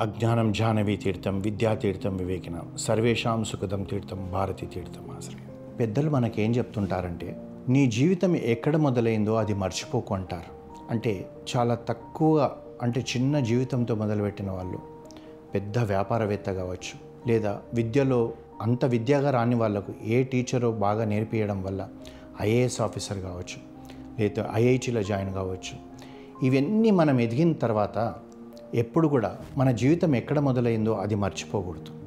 అజ్ఞానం జానవి తీర్థం విద్యాతీర్థం వివేకినం సర్వేషాం సుఖదం తీర్థం భారతి తీర్థం ఆశ్రయం. పెద్దలు మనకేం చెప్తుంటారంటే నీ జీవితం ఎక్కడ మొదలైందో అది మర్చిపోకు అంటారు. అంటే చాలా తక్కువ అంటే చిన్న జీవితంతో మొదలుపెట్టిన వాళ్ళు పెద్ద వ్యాపారవేత్త కావచ్చు లేదా విద్యలో అంత విద్యగా రాని వాళ్ళకు ఏ టీచరో బాగా నేర్పియడం వల్ల ఐఏఎస్ ఆఫీసర్ కావచ్చు లేదా ఐఐటీలో జాయిన్ కావచ్చు. ఇవన్నీ మనం ఎదిగిన తర్వాత ఎప్పుడు కూడా మన జీవితం ఎక్కడ మొదలైందో అది మర్చిపోకూడదు.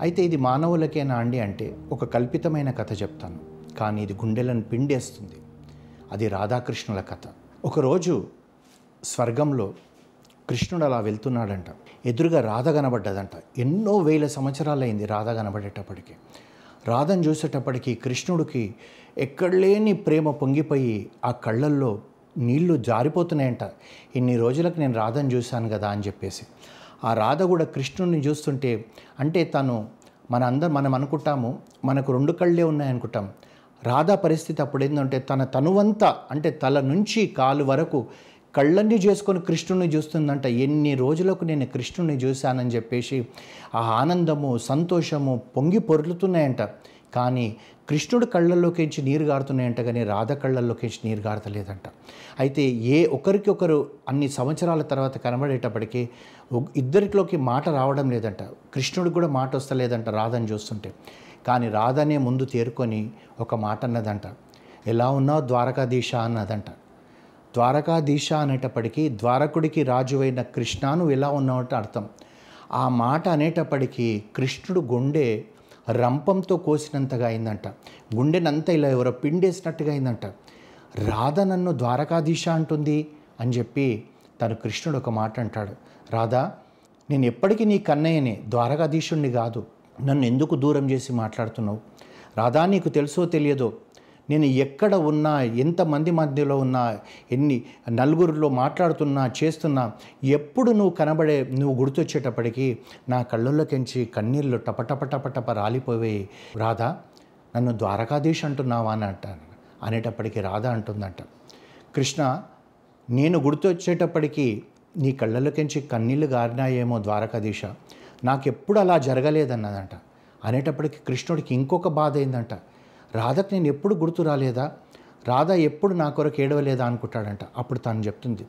అయితే ఇది మానవులకేనా అండి అంటే ఒక కల్పితమైన కథ చెప్తాను. కానీ ఇది గుండెలను పిండేస్తుంది. అది రాధాకృష్ణుల కథ. ఒకరోజు స్వర్గంలో కృష్ణుడు అలా వెళ్తున్నాడంట. ఎదురుగా రాధ కనబడ్డదంట. ఎన్నో వేల సంవత్సరాలైంది రాధ కనబడేటప్పటికి. రాధను చూసేటప్పటికి కృష్ణుడికి ఎక్కడలేని ప్రేమ పొంగిపోయి ఆ కళ్ళల్లో నీళ్ళు జారిపోతున్నాయంట. ఇన్ని రోజులకు నేను రాధను చూశాను కదా అని చెప్పేసి. ఆ రాధ కూడా కృష్ణుడిని చూస్తుంటే అంటే తను మన అందరం మనం అనుకుంటాము మనకు రెండు కళ్ళే ఉన్నాయనుకుంటాం రాధా పరిస్థితి అప్పుడు ఏంటంటే తన తనువంతా అంటే తల నుంచి కాలు వరకు కళ్ళన్నీ చేసుకొని కృష్ణుని చూస్తుందంట. ఎన్ని రోజులకు నేను కృష్ణుని చూశానని చెప్పేసి ఆ ఆనందము సంతోషము పొంగి పొర్లుతున్నాయంట. కానీ కృష్ణుడు కళ్ళల్లోకించి నీరు గారుతున్నాయంట కానీ రాధ కళ్ళల్లోకించి నీరు గారతలేదంట. అయితే ఏ ఒకరికి ఒకరు అన్ని సంవత్సరాల తర్వాత కనబడేటప్పటికీ ఇద్దరిలోకి మాట రావడం లేదంట. కృష్ణుడికి కూడా మాట వస్తలేదంట రాధని చూస్తుంటే. కానీ రాధనే ముందు తేరుకొని ఒక మాట అన్నదంట. ఎలా ఉన్నావు ద్వారకాధీశ అన్నదంట. ద్వారకాధీశ అనేటప్పటికీ ద్వారకుడికి రాజువైన కృష్ణాను ఎలా ఉన్నావంటే అర్థం. ఆ మాట అనేటప్పటికీ కృష్ణుడు గుండె రంపంతో కోసినంతగా అయిందంట. గుండెనంతా ఇలా ఎవరో పిండేసినట్టుగా అయిందంట. రాధ నన్ను ద్వారకాధీశ అంటుంది అని చెప్పి తను కృష్ణుడు ఒక మాట అంటాడు. రాధా నేను ఎప్పటికీ నీ కన్నయ్యనే ద్వారకాధీశుణ్ణి కాదు. నన్ను ఎందుకు దూరం చేసి మాట్లాడుతున్నావు? రాధా నీకు తెలుసో తెలియదో నేను ఎక్కడ ఉన్నా ఎంతమంది మధ్యలో ఉన్నా ఎన్ని నలుగురిలో మాట్లాడుతున్నా చేస్తున్నా ఎప్పుడు నువ్వు కనబడే నువ్వు గుర్తొచ్చేటప్పటికీ నా కళ్ళల్లోకించి కన్నీళ్ళు టపటప టపటప రాలిపోయాయి రాధా నన్ను ద్వారకాధీష్ అంటున్నావా అని అంటాను. అనేటప్పటికీ రాధ అంటుందంట. కృష్ణ నేను గుర్తొచ్చేటప్పటికీ నీ కళ్ళలోకించి కన్నీళ్ళు గారినాయేమో ద్వారకాధీశ. నాకెప్పుడు అలా జరగలేదన్నదంట. అనేటప్పటికి కృష్ణుడికి ఇంకొక బాధ అయిందంట రాధకు నేను ఎప్పుడు గుర్తు రాలేదా? రాధ ఎప్పుడు నా కొరకు ఏడవలేదా అనుకుంటాడంట. అప్పుడు తను చెప్తుంది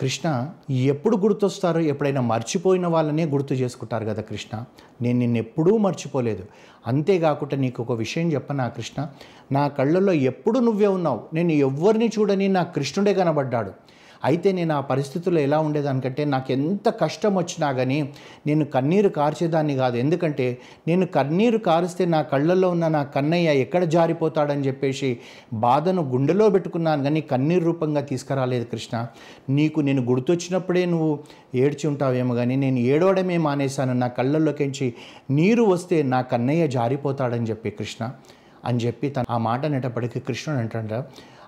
కృష్ణ ఎప్పుడు గుర్తొస్తారో ఎప్పుడైనా మర్చిపోయిన వాళ్ళనే గుర్తు చేసుకుంటారు కదా కృష్ణ. నేను నిన్ను ఎప్పుడూ మర్చిపోలేదు. అంతేకాకుండా నీకు ఒక విషయం చెప్పనా కృష్ణ? నా కళ్ళల్లో ఎప్పుడు నువ్వే ఉన్నావు. నేను ఎవరిని చూడని నా కృష్ణుడే కనబడ్డాడు. అయితే నేను ఆ పరిస్థితుల్లో ఎలా ఉండేదానికంటే నాకు ఎంత కష్టం వచ్చినా కానీ నేను కన్నీరు కార్చేదాన్ని కాదు. ఎందుకంటే నేను కన్నీరు కారిస్తే నా కళ్ళల్లో ఉన్న నా కన్నయ్య ఎక్కడ జారిపోతాడని చెప్పేసి బాధను గుండెలో పెట్టుకున్నాను కానీ కన్నీరు రూపంగా తీసుకురాలేదు కృష్ణ. నీకు నేను గుర్తొచ్చినప్పుడే నువ్వు ఏడ్చి ఉంటావేమో కానీ నేను ఏడవడమే మానేశాను. నా కళ్ళల్లోకించి నీరు వస్తే నా కన్నయ్య జారిపోతాడని చెప్పి కృష్ణ. అని చెప్పి తను ఆ మాట అనేటప్పటికీ కృష్ణుడు అంటాడు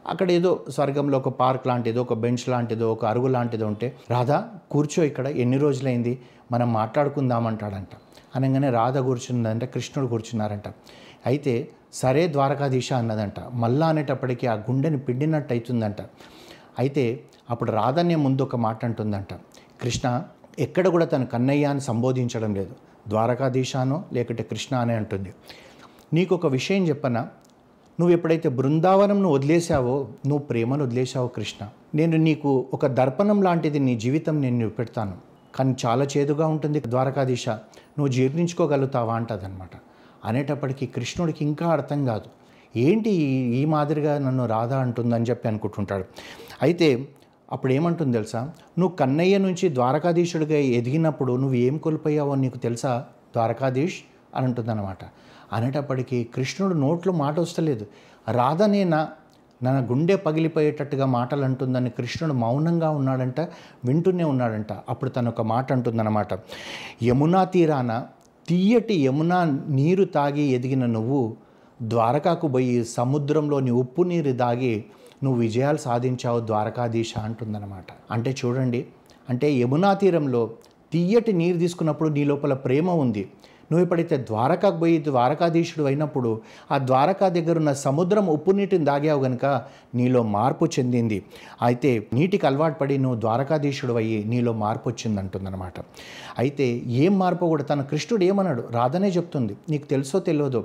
అక్కడ ఏదో స్వర్గంలో ఒక పార్క్ లాంటిదో ఒక బెంచ్ లాంటిదో ఒక అరుగు లాంటిదో ఉంటే రాధా కూర్చో ఇక్కడ ఎన్ని రోజులైంది? మనం మాట్లాడుకుందామంటాడంట. అనగానే రాధ కూర్చున్నదంట కృష్ణుడు కూర్చున్నారంట. అయితే సరే ద్వారకాధీశ అన్నదంట. మళ్ళా అనేటప్పటికీ ఆ గుండెని పిండినట్టు అవుతుందంట అయితే అప్పుడు రాధనే ముందు ఒక మాట అంటుందంట. కృష్ణ ఎక్కడ కూడా తను కన్నయ్య అని సంబోధించడం లేదు. ద్వారకాధీశానో లేకుంటే కృష్ణ అనే అంటుంది. నీకు ఒక విషయం చెప్పనా? నువ్వు ఎప్పుడైతే బృందావనంను వదిలేసావో నువ్వు ప్రేమను వదిలేసావో కృష్ణ నేను నీకు ఒక దర్పణం లాంటిది నీ జీవితం నేను నిలబెడతాను. కానీ చాలా చేదుగా ఉంటుంది ద్వారకాధీశ నువ్వు జీర్ణించుకోగలుగుతావా అంటదనమాట అనేటప్పటికీ కృష్ణుడికి ఇంకా అర్థం కాదు. ఏంటి ఈ- ఈ మాదిరిగా నన్ను రాధా అంటుందని చెప్పి అనుకుంటుంటాడు. అయితే అప్పుడు ఏమంటుంది తెలుసా? నువ్వు కన్నయ్య నుంచి ద్వారకాధీశుడిగా ఎదిగినప్పుడు నువ్వు ఏం కోల్పోయావో నీకు తెలుసా? ద్వారకాధీష్ అని అంటుందన్నమాట. అనేటప్పటికీ కృష్ణుడు నోట్లో మాట వస్తలేదు రాధనేనా నా గుండె పగిలిపోయేటట్టుగా మాటలు అంటుందని కృష్ణుడు మౌనంగా ఉన్నాడంట వింటూనే ఉన్నాడంట. అప్పుడు తను ఒక మాట అంటుందన్నమాట యమునా తీరాన తీయటి యమునా నీరు తాగి ఎదిగిన నువ్వు ద్వారకాకు పోయి సముద్రంలోని ఉప్పు నీరు దాగి నువ్వు విజయాలు సాధించావు ద్వారకాధీశ అంటుందన్నమాట. అంటే చూడండి అంటే యమునా తీరంలో తీయటి నీరు తీసుకున్నప్పుడు నీ లోపల ప్రేమ ఉంది. నువ్వు ఎప్పుడైతే ద్వారకాకు పోయి ద్వారకాధీశుడు అయినప్పుడు ఆ ద్వారకా దగ్గర ఉన్న సముద్రం ఉప్పు నీటిని దాగావు గనుక నీలో మార్పు చెందింది. అయితే నీటికి అలవాటు పడి నువ్వు ద్వారకాధీశుడు అయ్యి నీలో మార్పు వచ్చింది అంటుందన్నమాట అయితే ఏం మార్పు కూడా తన కృష్ణుడు ఏమన్నాడు? రాధనే చెప్తుంది. నీకు తెలుసో తెలియదో?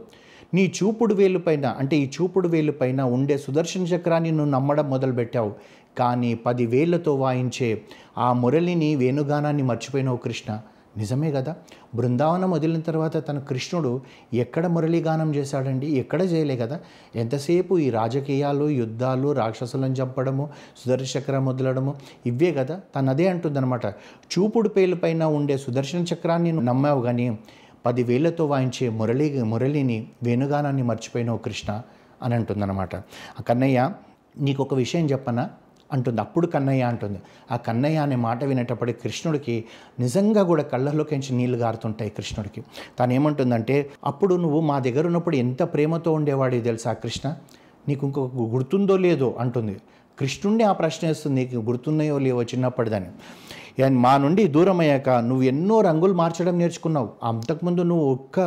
నీ చూపుడు వేలు పైన అంటే ఈ చూపుడు వేలు పైన ఉండే సుదర్శన చక్రాన్ని నువ్వు నమ్మడం మొదలుపెట్టావు. కానీ పదివేళ్ళతో వాయించే ఆ మురళిని వేణుగానాన్ని మర్చిపోయినావు కృష్ణ. నిజమే కదా? బృందావనం వదిలిన తర్వాత తన కృష్ణుడు ఎక్కడ మురళీగానం చేశాడండి? ఎక్కడ చేయలే కదా? ఎంతసేపు ఈ రాజకీయాలు యుద్ధాలు రాక్షసులను చంపడము సుదర్శచక్రం వదలడము ఇవే కదా? తను అదే అంటుందన్నమాట. చూపుడు పేలు పైన ఉండే సుదర్శన చక్రాన్ని నమ్మావు కానీ పదివేళ్ళతో వాయించే మురళి మురళిని వేణుగానాన్ని మర్చిపోయినావు కృష్ణ అని అంటుందన్నమాట. కన్నయ్య నీకు ఒక విషయం చెప్పనా? అంటుంది. అప్పుడు కన్నయ్య అంటుంది. ఆ కన్నయ్య అనే మాట వినేటప్పటికి కృష్ణుడికి నిజంగా కూడా కళ్ళలోకించి నీళ్ళు గారుతుంటాయి కృష్ణుడికి. తాను ఏమంటుందంటే అప్పుడు నువ్వు మా దగ్గర ఉన్నప్పుడు ఎంత ప్రేమతో ఉండేవాడివి తెలుసా కృష్ణ? నీకు ఇంకొక గుర్తుందో లేదో అంటుంది. కృష్ణుడిని ఆ ప్రశ్న వేస్తుంది. నీకు గుర్తున్నాయో లేవో చిన్నప్పటిదని మా నుండి దూరం అయ్యాక నువ్వు ఎన్నో రంగులు మార్చడం నేర్చుకున్నావు. అంతకుముందు నువ్వు ఒక్క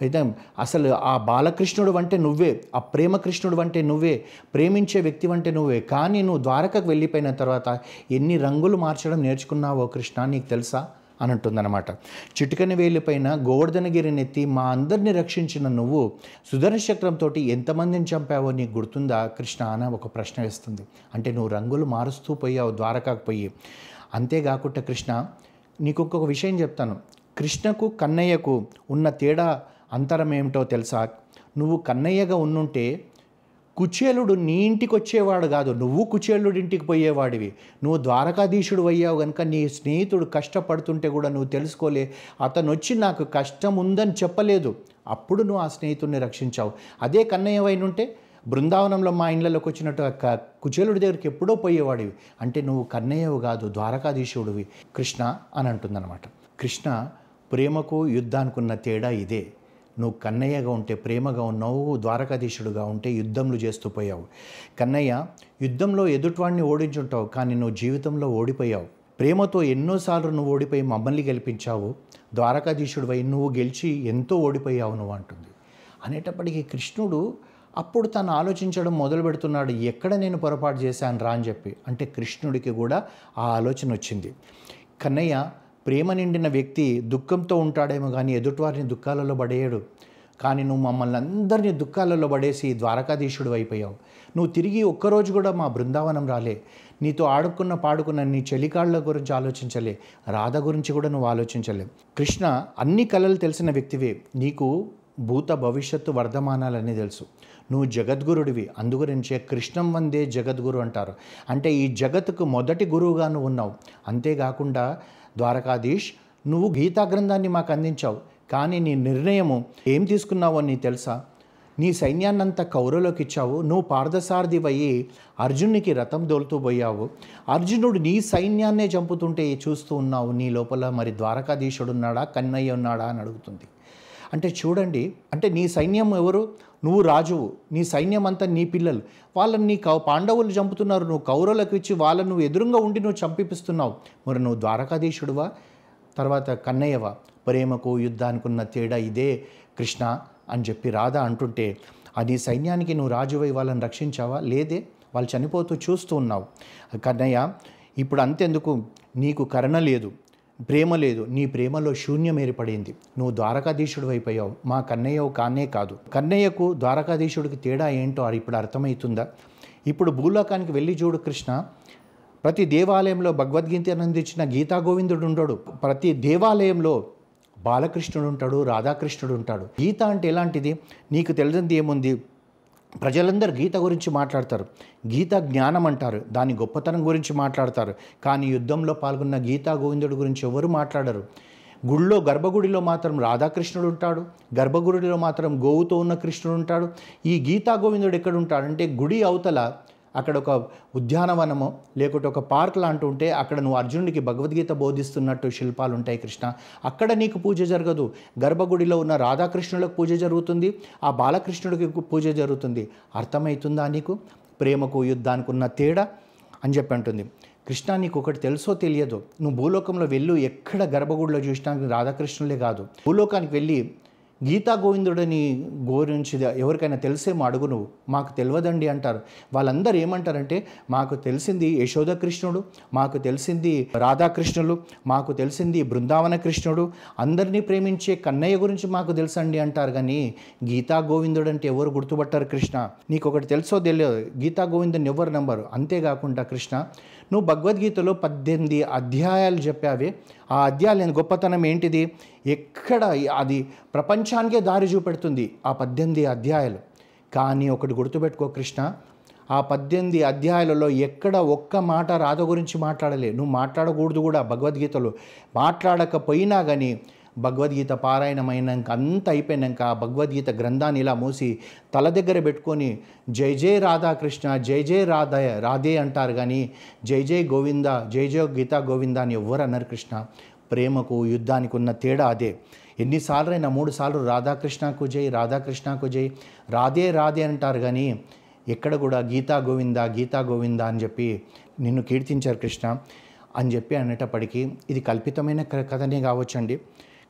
అయితే అసలు ఆ బాలకృష్ణుడు అంటే నువ్వే ఆ ప్రేమకృష్ణుడు అంటే నువ్వే ప్రేమించే వ్యక్తి అంటే నువ్వే. కానీ నువ్వు ద్వారకకు వెళ్ళిపోయిన తర్వాత ఎన్ని రంగులు మార్చడం నేర్చుకున్నావో కృష్ణ నీకు తెలుసా? అని అంటుందన్నమాట. చిటికని వేలిపైన గోవర్ధనగిరిని ఎత్తి మా అందరిని రక్షించిన నువ్వు సుదర్శ చక్రంతో ఎంతమందిని చంపావో నీకు గుర్తుందా? కృష్ణ అని ఒక ప్రశ్న వేస్తుంది. అంటే నువ్వు రంగులు మారుస్తూ పోయావు ద్వారకాకు పోయి. అంతేకాకుండా కృష్ణ నీకు ఇంకొక విషయం చెప్తాను. కృష్ణకు కన్నయ్యకు ఉన్న తేడా అంతరం ఏమిటో తెలుసా? నువ్వు కన్నయ్యగా ఉన్నుంటే కుచేలుడు నీ ఇంటికి వచ్చేవాడు కాదు. నువ్వు కుచేలుడి ఇంటికి పోయేవాడివి. నువ్వు ద్వారకాధీశుడు అయ్యావు కనుక నీ స్నేహితుడు కష్టపడుతుంటే కూడా నువ్వు తెలుసుకోలే. అతను వచ్చి నాకు కష్టం ఉందని చెప్పలేదు. అప్పుడు నువ్వు ఆ స్నేహితుడిని రక్షించావు. అదే కన్నయ్య ఉంటే బృందావనంలో మా ఇండ్లలోకి వచ్చినట్టు కుచేలుడి దగ్గరికి ఎప్పుడో పోయేవాడివి. అంటే నువ్వు కన్నయ్యవు కాదు ద్వారకాధీశుడివి. కృష్ణ అని అంటుందన్నమాట. కృష్ణ ప్రేమకు యుద్ధానికి ఉన్న తేడా ఇదే. నువ్వు కన్నయ్యగా ఉంటే ప్రేమగా ఉన్నావు ద్వారకాధీశుడుగా ఉంటే యుద్ధంలు చేస్తూ పోయావు. కన్నయ్య యుద్ధంలో ఎదుటివాడిని ఓడించుంటావు కానీ నువ్వు జీవితంలో ఓడిపోయావు. ప్రేమతో ఎన్నోసార్లు నువ్వు ఓడిపోయి మమ్మల్ని గెలిపించావు. ద్వారకాధీశుడివై నువ్వు గెలిచి ఎంతో ఓడిపోయావు నువ్వు అంటుంది. అనేటప్పటికీ కృష్ణుడు అప్పుడు తను ఆలోచించడం మొదలు పెడుతున్నాడు ఎక్కడ నేను పొరపాటు చేశాను రా అని చెప్పి. అంటే కృష్ణుడికి కూడా ఆ ఆలోచన వచ్చింది. కన్నయ్య ప్రేమ నిండిన వ్యక్తి దుఃఖంతో ఉంటాడేమో కానీ ఎదుటివారిని దుఃఖాలలో పడేయడు. కానీ నువ్వు మమ్మల్ని అందరినీ దుఃఖాలలో పడేసి ద్వారకాధీశుడు అయిపోయావు. నువ్వు తిరిగి ఒక్కరోజు కూడా మా బృందావనం రాలే. నీతో ఆడుకున్న పాడుకున్న నీ చెలికాళ్ళ గురించి ఆలోచించలే. రాధ గురించి కూడా నువ్వు ఆలోచించలే. కృష్ణ అన్ని కళలు తెలిసిన వ్యక్తివే. నీకు భూత భవిష్యత్తు వర్ధమానాలన్నీ తెలుసు. నువ్వు జగద్గురుడివి అందుగురించే కృష్ణం వందే జగద్గురు అంటారు. అంటే ఈ జగత్తుకు మొదటి గురువుగా నువ్వు ఉన్నావు. అంతేకాకుండా ద్వారకాధీష్ నువ్వు గీతా గ్రంథాన్ని మాకు అందించావు. కానీ నీ నిర్ణయము ఏం తీసుకున్నావో నీ తెలుసా? నీ సైన్యాన్నంతా కౌరవులోకి ఇచ్చావు నువ్వు పార్థసారథివయ్యి అర్జునునికి రథం దోలుతూ పోయావు. అర్జునుడు నీ సైన్యాన్నే చంపుతుంటే చూస్తూ ఉన్నావు. నీ లోపల మరి ద్వారకాధీశుడు ఉన్నాడా కన్నయ్య ఉన్నాడా అని అడుగుతుంది. అంటే చూడండి అంటే నీ సైన్యం ఎవరు? నువ్వు రాజువు. నీ సైన్యం అంతా నీ పిల్లలు. వాళ్ళని నీ కౌ పాండవులు చంపుతున్నారు. నువ్వు కౌరవులకు ఇచ్చి వాళ్ళని నువ్వు ఎదురుగా ఉండి నువ్వు చంపిపిస్తున్నావు. మరి నువ్వు ద్వారకాధీశుడువా? తర్వాత కన్నయ్యవా? ప్రేమకు యుద్ధానికి ఉన్న తేడా ఇదే కృష్ణ అని చెప్పి రాధా అంటుంటే ఆ నీ సైన్యానికి నువ్వు రాజువై వాళ్ళని రక్షించావా? లేదే. వాళ్ళు చనిపోతూ చూస్తూ ఉన్నావు. కన్నయ్య ఇప్పుడు అంతెందుకు? నీకు కరుణ లేదు. ప్రేమ లేదు నీ ప్రేమలో శూన్యం ఏర్పడింది. నువ్వు ద్వారకాధీశుడు అయిపోయావు. మా కన్నయ్యవు కానే కాదు. కన్నయ్యకు ద్వారకాధీశుడికి తేడా ఏంటో అది ఇప్పుడు అర్థమవుతుందా? ఇప్పుడు భూలోకానికి వెళ్ళి చూడు కృష్ణ. ప్రతి దేవాలయంలో భగవద్గీత అందించిన గీతా గోవిందుడు ఉండడు. ప్రతి దేవాలయంలో బాలకృష్ణుడు ఉంటాడు రాధాకృష్ణుడు ఉంటాడు. గీత అంటే ఎలాంటిది? నీకు తెలిసింది ఏముంది? ప్రజలందరూ గీత గురించి మాట్లాడతారు. గీత జ్ఞానం అంటారు. దాని గొప్పతనం గురించి మాట్లాడతారు. కానీ యుద్ధంలో పాల్గొన్న గీతా గోవిందుడు గురించి ఎవరు మాట్లాడరు? గుడిలో గర్భగుడిలో మాత్రం రాధాకృష్ణుడు ఉంటాడు. గర్భగుడిలో మాత్రం గోవుతో ఉన్న కృష్ణుడు ఉంటాడు. ఈ గీతా గోవిందుడు ఎక్కడ ఉంటాడంటే గుడి అవతల అక్కడ ఒక ఉద్యానవనము లేకుంటే ఒక పార్క్ లాంటి ఉంటే అక్కడ నువ్వు అర్జునుడికి భగవద్గీత బోధిస్తున్నట్టు శిల్పాలు ఉంటాయి కృష్ణ. అక్కడ నీకు పూజ జరగదు. గర్భగుడిలో ఉన్న రాధాకృష్ణులకు పూజ జరుగుతుంది. ఆ బాలకృష్ణుడికి పూజ జరుగుతుంది. అర్థమవుతుందా నీకు? ప్రేమకు యుద్ధానికి ఉన్న తేడా? అని చెప్పి అంటుంది. కృష్ణ నీకు ఒకటి తెలుసో తెలియదు? నువ్వు భూలోకంలో వెళ్ళు. ఎక్కడ గర్భగుడిలో చూసినా రాధాకృష్ణులే కాదు. భూలోకానికి వెళ్ళి గీతా గోవిందుడని గురించి ఎవరికైనా తెలిసేమో అడుగు నువ్వు. మాకు తెలియదండి అంటారు. వాళ్ళందరూ ఏమంటారంటే మాకు తెలిసింది యశోద కృష్ణుడు మాకు తెలిసింది రాధాకృష్ణులు మాకు తెలిసింది బృందావన కృష్ణుడు. అందరినీ ప్రేమించే కన్నయ్య గురించి మాకు తెలుసండి అంటారు. కానీ గీతా గోవిందుడు అంటే ఎవరు గుర్తుపట్టారు కృష్ణ? నీకు ఒకటి తెలుసో తెలియదు? గీతా గోవిందుని ఎవరు నంబరు అంతేకాకుండా కృష్ణ నువ్వు భగవద్గీతలో పద్దెనిమిది అధ్యాయాలు చెప్పావే. ఆ అధ్యాయాలు గొప్పతనం ఏంటిది? ఎక్కడ అది ప్రపంచానికే దారి చూపెడుతుంది ఆ పద్దెనిమిది అధ్యాయాలు. కానీ ఒకటి గుర్తుపెట్టుకో కృష్ణ ఆ పద్దెనిమిది అధ్యాయాలలో ఎక్కడ ఒక్క మాట రాధ గురించి మాట్లాడలే. నువ్వు మాట్లాడకూడదు కూడా భగవద్గీతలో. మాట్లాడకపోయినా కానీ భగవద్గీత పారాయణమైనాక అంత అయిపోయినాక భగవద్గీత గ్రంథాన్ని ఇలా మూసి తల దగ్గర పెట్టుకొని జై జై రాధాకృష్ణ జై జై రాధ రాధే అంటారు కానీ జై జై గోవింద జై జై గీతా గోవింద అని ఎవ్వరు అన్నారు కృష్ణ. ప్రేమకు యుద్ధానికి ఉన్న తేడా అదే. ఎన్నిసార్లైనా మూడుసార్లు మూడు సార్లు రాధాకృష్ణకు జై రాధాకృష్ణకు జై రాధే రాధే అంటారు కానీ ఎక్కడ కూడా గీతా గోవింద గీతా గోవింద అని చెప్పి నిన్ను కీర్తించారు కృష్ణ అని చెప్పి అనేటప్పటికీ ఇది కల్పితమైన క- కథనే కావచ్చండి.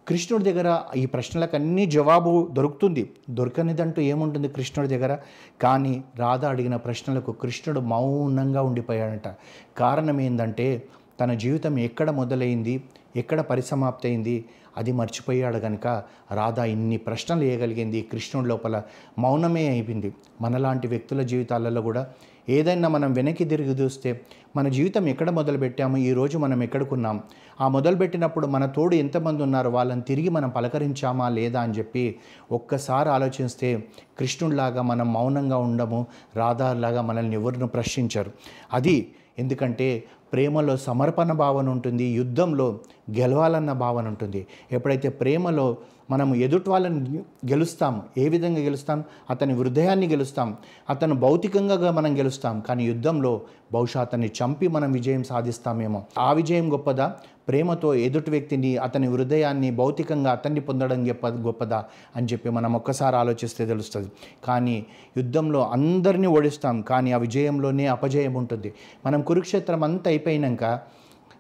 కృష్ణుడి దగ్గర ఈ ప్రశ్నలకు అన్ని జవాబు దొరుకుతుంది. దొరకనిదంటూ ఏముంటుంది కృష్ణుడి దగ్గర? కానీ రాధ అడిగిన ప్రశ్నలకు కృష్ణుడు మౌనంగా ఉండిపోయాడట. కారణం ఏంటంటే తన జీవితం ఎక్కడ మొదలైంది? ఎక్కడ పరిసమాప్తి అయింది అది మర్చిపోయాడు కనుక రాధ ఇన్ని ప్రశ్నలు వేయగలిగింది కృష్ణుడి లోపల. మౌనమే అయిపోయింది. మనలాంటి వ్యక్తుల జీవితాలలో కూడా ఏదైనా మనం వెనక్కి తిరిగి చూస్తే మన జీవితం ఎక్కడ మొదలుపెట్టాము ఈరోజు మనం ఎక్కడికున్నాం? ఆ మొదలుపెట్టినప్పుడు మన తోడు ఎంతమంది ఉన్నారు వాళ్ళని తిరిగి మనం పలకరించామా లేదా అని చెప్పి ఒక్కసారి ఆలోచిస్తే కృష్ణుడిలాగా మనం మౌనంగా ఉండము రాధాలాగా మనల్ని ఎవరిని ప్రశ్నించరు. అది ఎందుకంటే ప్రేమలో సమర్పణ భావన ఉంటుంది యుద్ధంలో గెలవాలన్న భావన ఉంటుంది. ఎప్పుడైతే ప్రేమలో మనం ఎదుటి వాళ్ళని గెలుస్తాం ఏ విధంగా గెలుస్తాం? అతని హృదయాన్ని గెలుస్తాం. అతను భౌతికంగా మనం గెలుస్తాం. కానీ యుద్ధంలో బహుశా అతన్ని చంపి మనం విజయం సాధిస్తామేమో. ఆ విజయం గొప్పదా? ప్రేమతో ఎదుటి వ్యక్తిని అతని హృదయాన్ని భౌతికంగా అతన్ని పొందడం గొప్ప గొప్పదా? అని చెప్పి మనం ఒక్కసారి ఆలోచిస్తే తెలుస్తుంది. కానీ యుద్ధంలో అందరినీ ఓడిస్తాం. కానీ ఆ విజయంలోనే అపజయం ఉంటుంది. మనం కురుక్షేత్రం అంతా అయిపోయినాక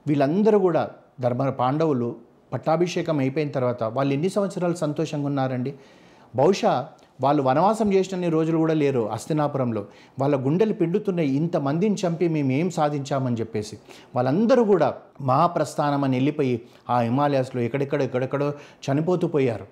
వీళ్ళందరూ కూడా ధర్మ పాండవులు పట్టాభిషేకం అయిపోయిన తర్వాత వాళ్ళు ఎన్ని సంవత్సరాలు సంతోషంగా ఉన్నారండి? బహుశా వాళ్ళు వనవాసం చేసిన రోజులు కూడా లేరు అస్తినాపురంలో. వాళ్ళ గుండెలు పిండుతున్నాయి ఇంతమందిని చంపి మేము ఏం సాధించామని చెప్పేసి. వాళ్ళందరూ కూడా మహాప్రస్థానం అని వెళ్ళిపోయి ఆ హిమాలయాస్లో ఎక్కడెక్కడ ఎక్కడెక్కడో చనిపోతూ పోయారు.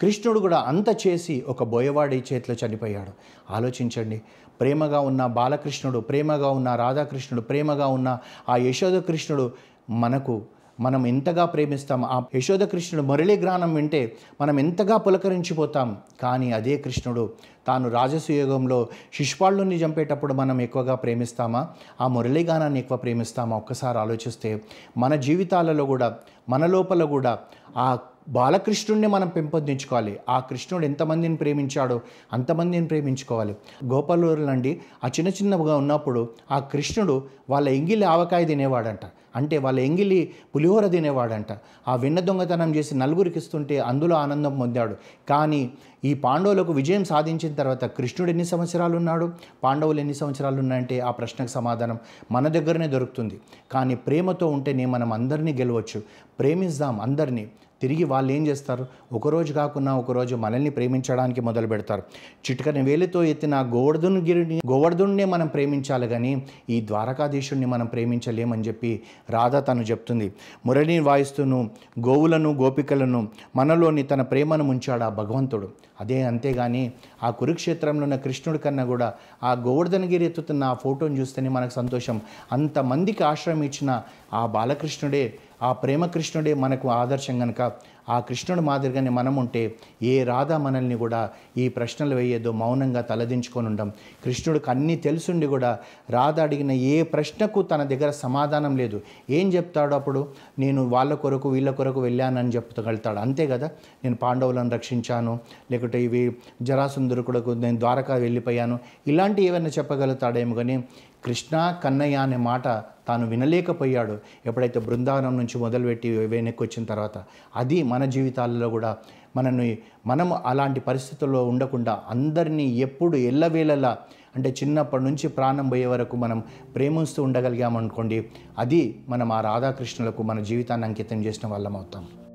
కృష్ణుడు కూడా అంత చేసి ఒక బోయవాడి చేతిలో చనిపోయాడు. ఆలోచించండి. ప్రేమగా ఉన్న బాలకృష్ణుడు ప్రేమగా ఉన్న రాధాకృష్ణుడు ప్రేమగా ఉన్న ఆ యశోద కృష్ణుడు మనకు మనం ఎంతగా ప్రేమిస్తాం ఆ యశోద కృష్ణుడు మురళీ గ్రాణం వింటే మనం ఎంతగా పులకరించిపోతాం. కానీ అదే కృష్ణుడు తాను రాజసుయోగంలో శిష్పాళ్ళుని చంపేటప్పుడు మనం ఎక్కువగా ప్రేమిస్తామా? ఆ మురళీగానాన్ని ఎక్కువ ప్రేమిస్తామా? ఒక్కసారి ఆలోచిస్తే మన జీవితాలలో కూడా మన లోపల కూడా ఆ బాలకృష్ణుడిని మనం పెంపొందించుకోవాలి. ఆ కృష్ణుడు ఎంతమందిని ప్రేమించాడో అంతమందిని ప్రేమించుకోవాలి. గోపాలండి ఆ చిన్న చిన్నగా ఉన్నప్పుడు ఆ కృష్ణుడు వాళ్ళ ఎంగిలి ఆవకాయ తినేవాడంట. అంటే వాళ్ళ ఎంగిలి పులిహోర తినేవాడంట. ఆ వెన్న దొంగతనం చేసి నలుగురికి ఇస్తుంటే అందులో ఆనందం పొందాడు. కానీ ఈ పాండవులకు విజయం సాధించిన తర్వాత కృష్ణుడు ఎన్ని సంవత్సరాలు ఉన్నాడు పాండవులు ఎన్ని సంవత్సరాలు ఉన్నాయంటే ఆ ప్రశ్నకు సమాధానం మన దగ్గరనే దొరుకుతుంది. కానీ ప్రేమతో ఉంటేనే మనం అందరినీ గెలవచ్చు. ప్రేమిద్దాం అందరినీ. తిరిగి వాళ్ళు ఏం చేస్తారు? ఒకరోజు కాకుండా ఒకరోజు మనల్ని ప్రేమించడానికి మొదలు పెడతారు. చిటికని వేలితో ఎత్తిన గోవర్ధను గిరిని గోవర్ధుడినే మనం ప్రేమించాలి కానీ ఈ ద్వారకాధీశుడిని మనం ప్రేమించలేమని చెప్పి రాధ తను చెప్తుంది. మురళిని వాయిస్తూను గోవులను గోపికలను మనలోని తన ప్రేమను ముంచాడు ఆ భగవంతుడు. అదే అంతేగాని ఆ కురుక్షేత్రంలో ఉన్న కృష్ణుడి కన్నా కూడా ఆ గోవర్ధనగిరి ఎత్తుతున్న ఆ ఫోటోని చూస్తేనే మనకు సంతోషం. అంతమందికి ఆశ్రయం ఇచ్చిన ఆ బాలకృష్ణుడే ఆ ప్రేమకృష్ణుడే మనకు ఆదర్శం కనుక ఆ కృష్ణుడు మాదిరిగానే మనం ఉంటే ఏ రాధ మనల్ని కూడా ఈ ప్రశ్నలు వేయదో మౌనంగా తలదించుకొని ఉండం. కృష్ణుడికి అన్నీ తెలుసుండి కూడా రాధ అడిగిన ఏ ప్రశ్నకు తన దగ్గర సమాధానం లేదు. ఏం చెప్తాడు అప్పుడు? నేను వాళ్ళ కొరకు వీళ్ళ కొరకు వెళ్ళానని చెప్తగలుగుతాడు అంతే కదా? నేను పాండవులను రక్షించాను లేకుంటే ఇవి జరాసుందరు నేను ద్వారకా వెళ్ళిపోయాను. ఇలాంటి ఏమైనా చెప్పగలుగుతాడేమో కానీ కృష్ణ కన్నయ్య అనే మాట తాను వినలేకపోయాడు. ఎప్పుడైతే బృందావనం నుంచి మొదలుపెట్టి వెనక్కి వచ్చిన తర్వాత అది మన జీవితాలలో కూడా మనల్ని మనం అలాంటి పరిస్థితుల్లో ఉండకుండా అందరినీ ఎప్పుడు ఎల్లవేళలా అంటే చిన్నప్పటి నుంచి ప్రాణం పోయే వరకు మనం ప్రేమిస్తూ ఉండగలిగామనుకోండి అది మనం ఆ రాధాకృష్ణులకు మన జీవితాన్ని అంకితం చేసిన వాళ్ళం అవుతాం